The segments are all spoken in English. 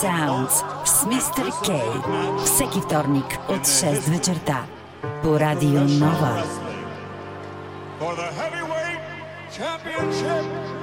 Sounds с Mr. K. Всеки вторник от 6 вечерта по Радио Нова. For the heavyweight championship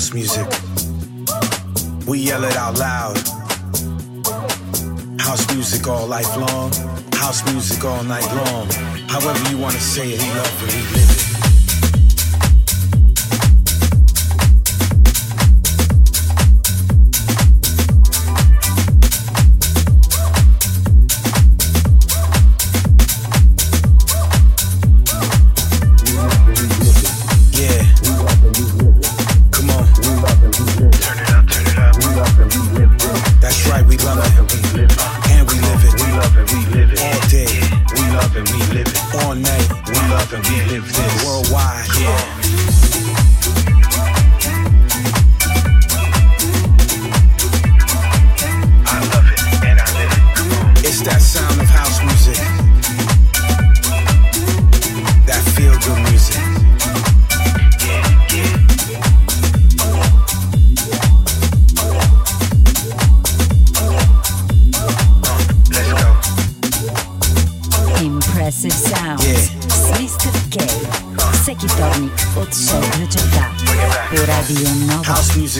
house music. We yell it out loud. House music all life long. House music all night long. However you want to say it, love it,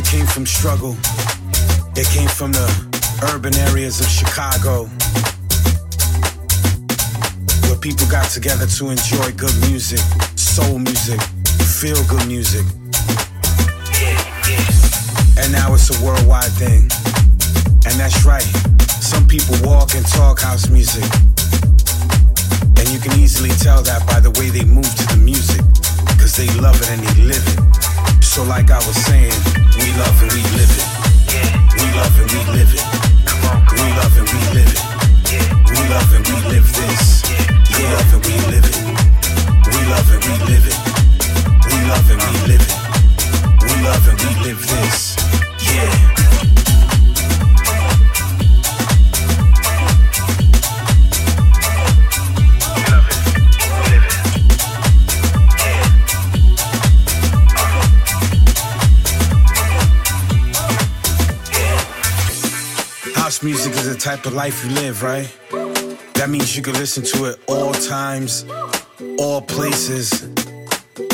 we came from struggle. It came from the urban areas of Chicago, where people got together to enjoy good music, soul music, feel good music. And now it's a worldwide thing. And that's right, some people walk and talk house music. And you can easily tell that by the way they move to the music, because they love it and they live it. So, like I was saying, we love and we live it. Yeah. We love and we live it. We love and we live it. Yeah. We love and we live this. Yeah. We love and we live it. We love and we live it. We love and we live it. We love and we live this. Yeah. Music is the type of life you live, right? That means you can listen to it all times, all places,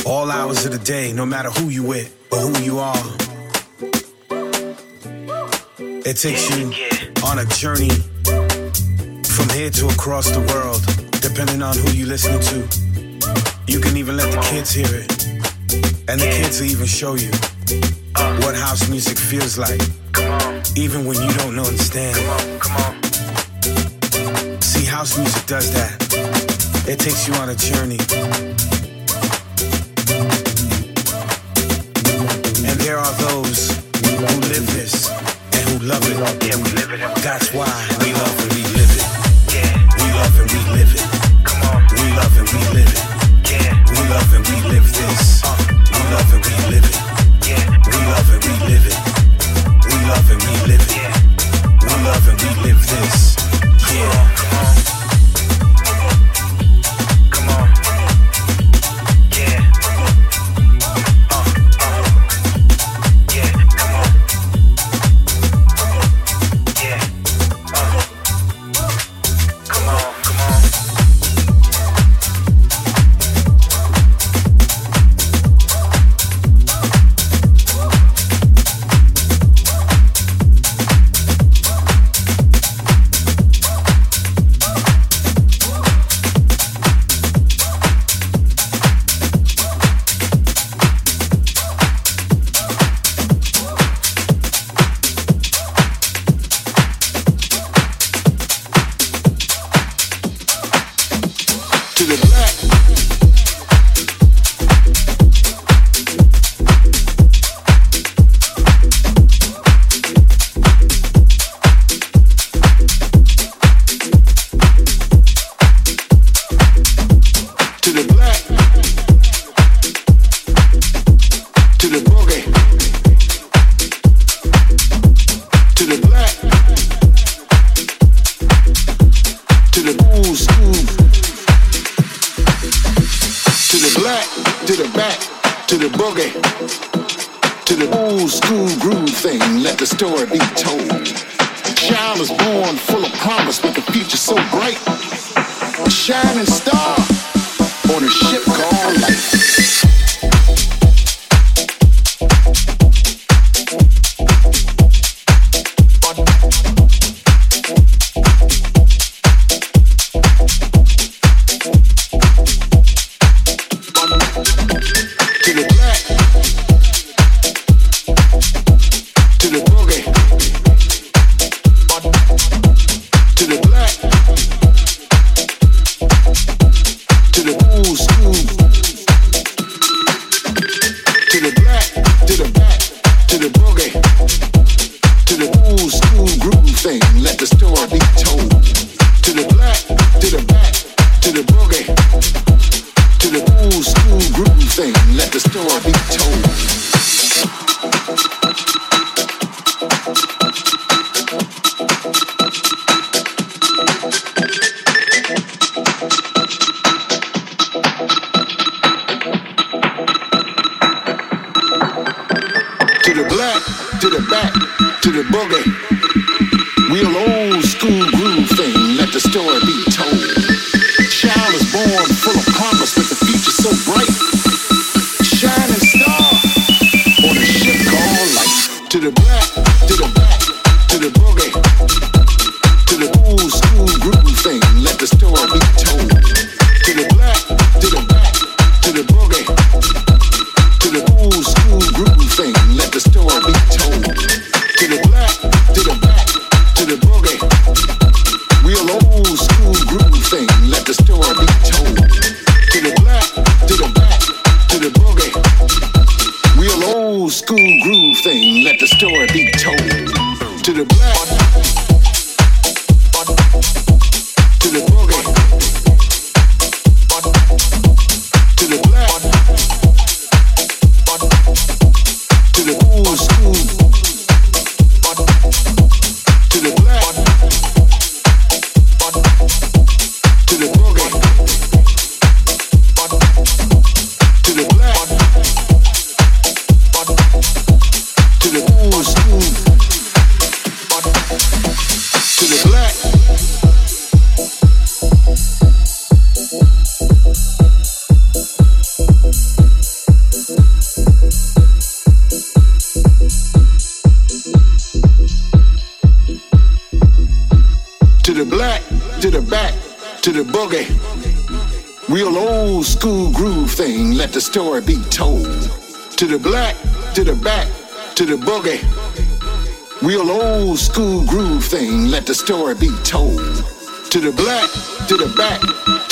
all hours of the day, no matter who you with or who you are. It takes you on a journey from here to across the world, depending on who you listen to. You can even let the kids hear it, and the kids will even show you what house music feels like even when you don't understand. Come on, come on. See, house music does that. It takes you on a journey. And there are those who live this and who love it. Yeah, we live it. That's why we love and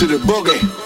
to the boogie.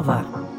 renovar.